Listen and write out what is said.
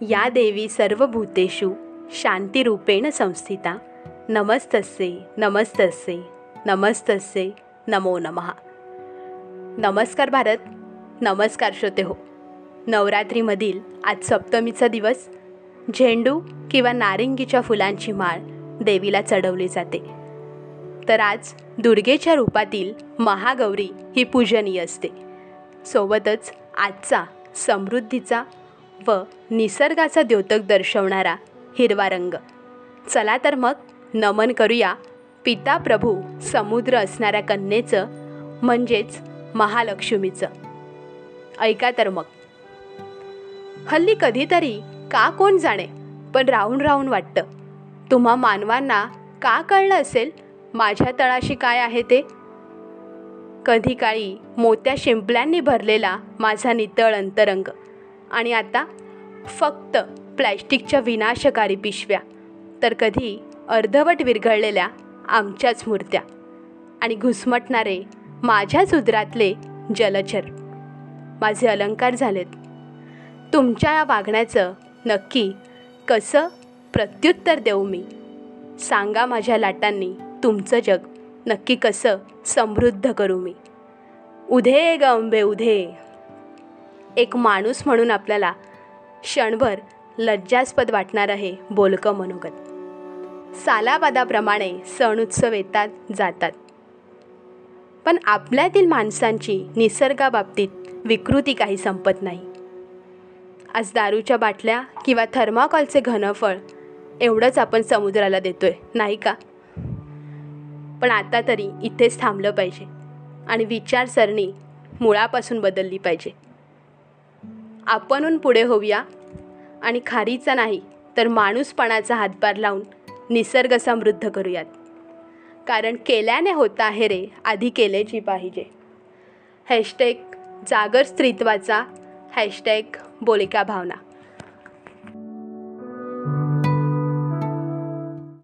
या देवी सर्वभूतेषु शांतिरूपेण संस्थिता. नमस्तस्ये नमस्तस्ये नमस्तस्ये नमो नमः. नमस्कार भारत नमस्कार श्रोते हो. नवरात्रीमधील आज सप्तमीचा दिवस झेंडू किंवा नारिंगीच्या फुलांची माळ देवीला चढवली जाते. तर आज दुर्गेच्या रूपातील महागौरी ही पूजनीय असते. सोबतच आजचा समृद्धीचा व निसर्गाचा द्योतक दर्शवणारा हिरवा रंग. चला तर मग नमन करूया पिता प्रभू समुद्र असणाऱ्या कन्येचं म्हणजेच महालक्ष्मीचं. ऐका तर मग. हल्ली कधीतरी का कोण जाणे पण राहून राहून वाटतं. तुम्हा मानवांना का कळलं असेल माझ्या तळाशी काय आहे ते? कधी काळी मोत्या शिंपल्यांनी भरलेला माझा नितळ अंतरंग. आणि आता फक्त प्लॅस्टिकच्या विनाशकारी पिशव्या तर कधी अर्धवट विरघळलेल्या आमच्याच मूर्त्या आणि घुसमटणारे माझ्याच उदरातले जलचर. माझे अलंकार झालेत. तुमच्या या वागण्याचं नक्की कसं प्रत्युत्तर देऊ मी? सांगा माझ्या लाटांनी तुमचं जग नक्की कसं समृद्ध करू मी? उधे गंबे उधे. एक माणूस म्हणून आपल्याला क्षणभर लज्जास्पद वाटणार आहे बोलकं मनोगत. सालाबादाप्रमाणे सण उत्सव येतात जातात. पण आपल्यातील माणसांची निसर्गाबाबतीत विकृती काही संपत नाही. आज दारूच्या बाटल्या किंवा थर्माकॉलचे घनफळ एवढंच आपण समुद्राला देतोय नाही का? पण आता तरी इथेच थांबलं पाहिजे आणि विचारसरणी मुळापासून बदलली पाहिजे. आपणहून पुढे होऊया. आणि खारीचा नाही तर माणूसपणाचा हातभार लावून निसर्ग समृद्ध करूयात. कारण केल्याने होता आहे रे आधी केलेची पाहिजे. हॅशटॅग जागर स्त्रीत्वाचा हॅशटॅग बोलिका भावना.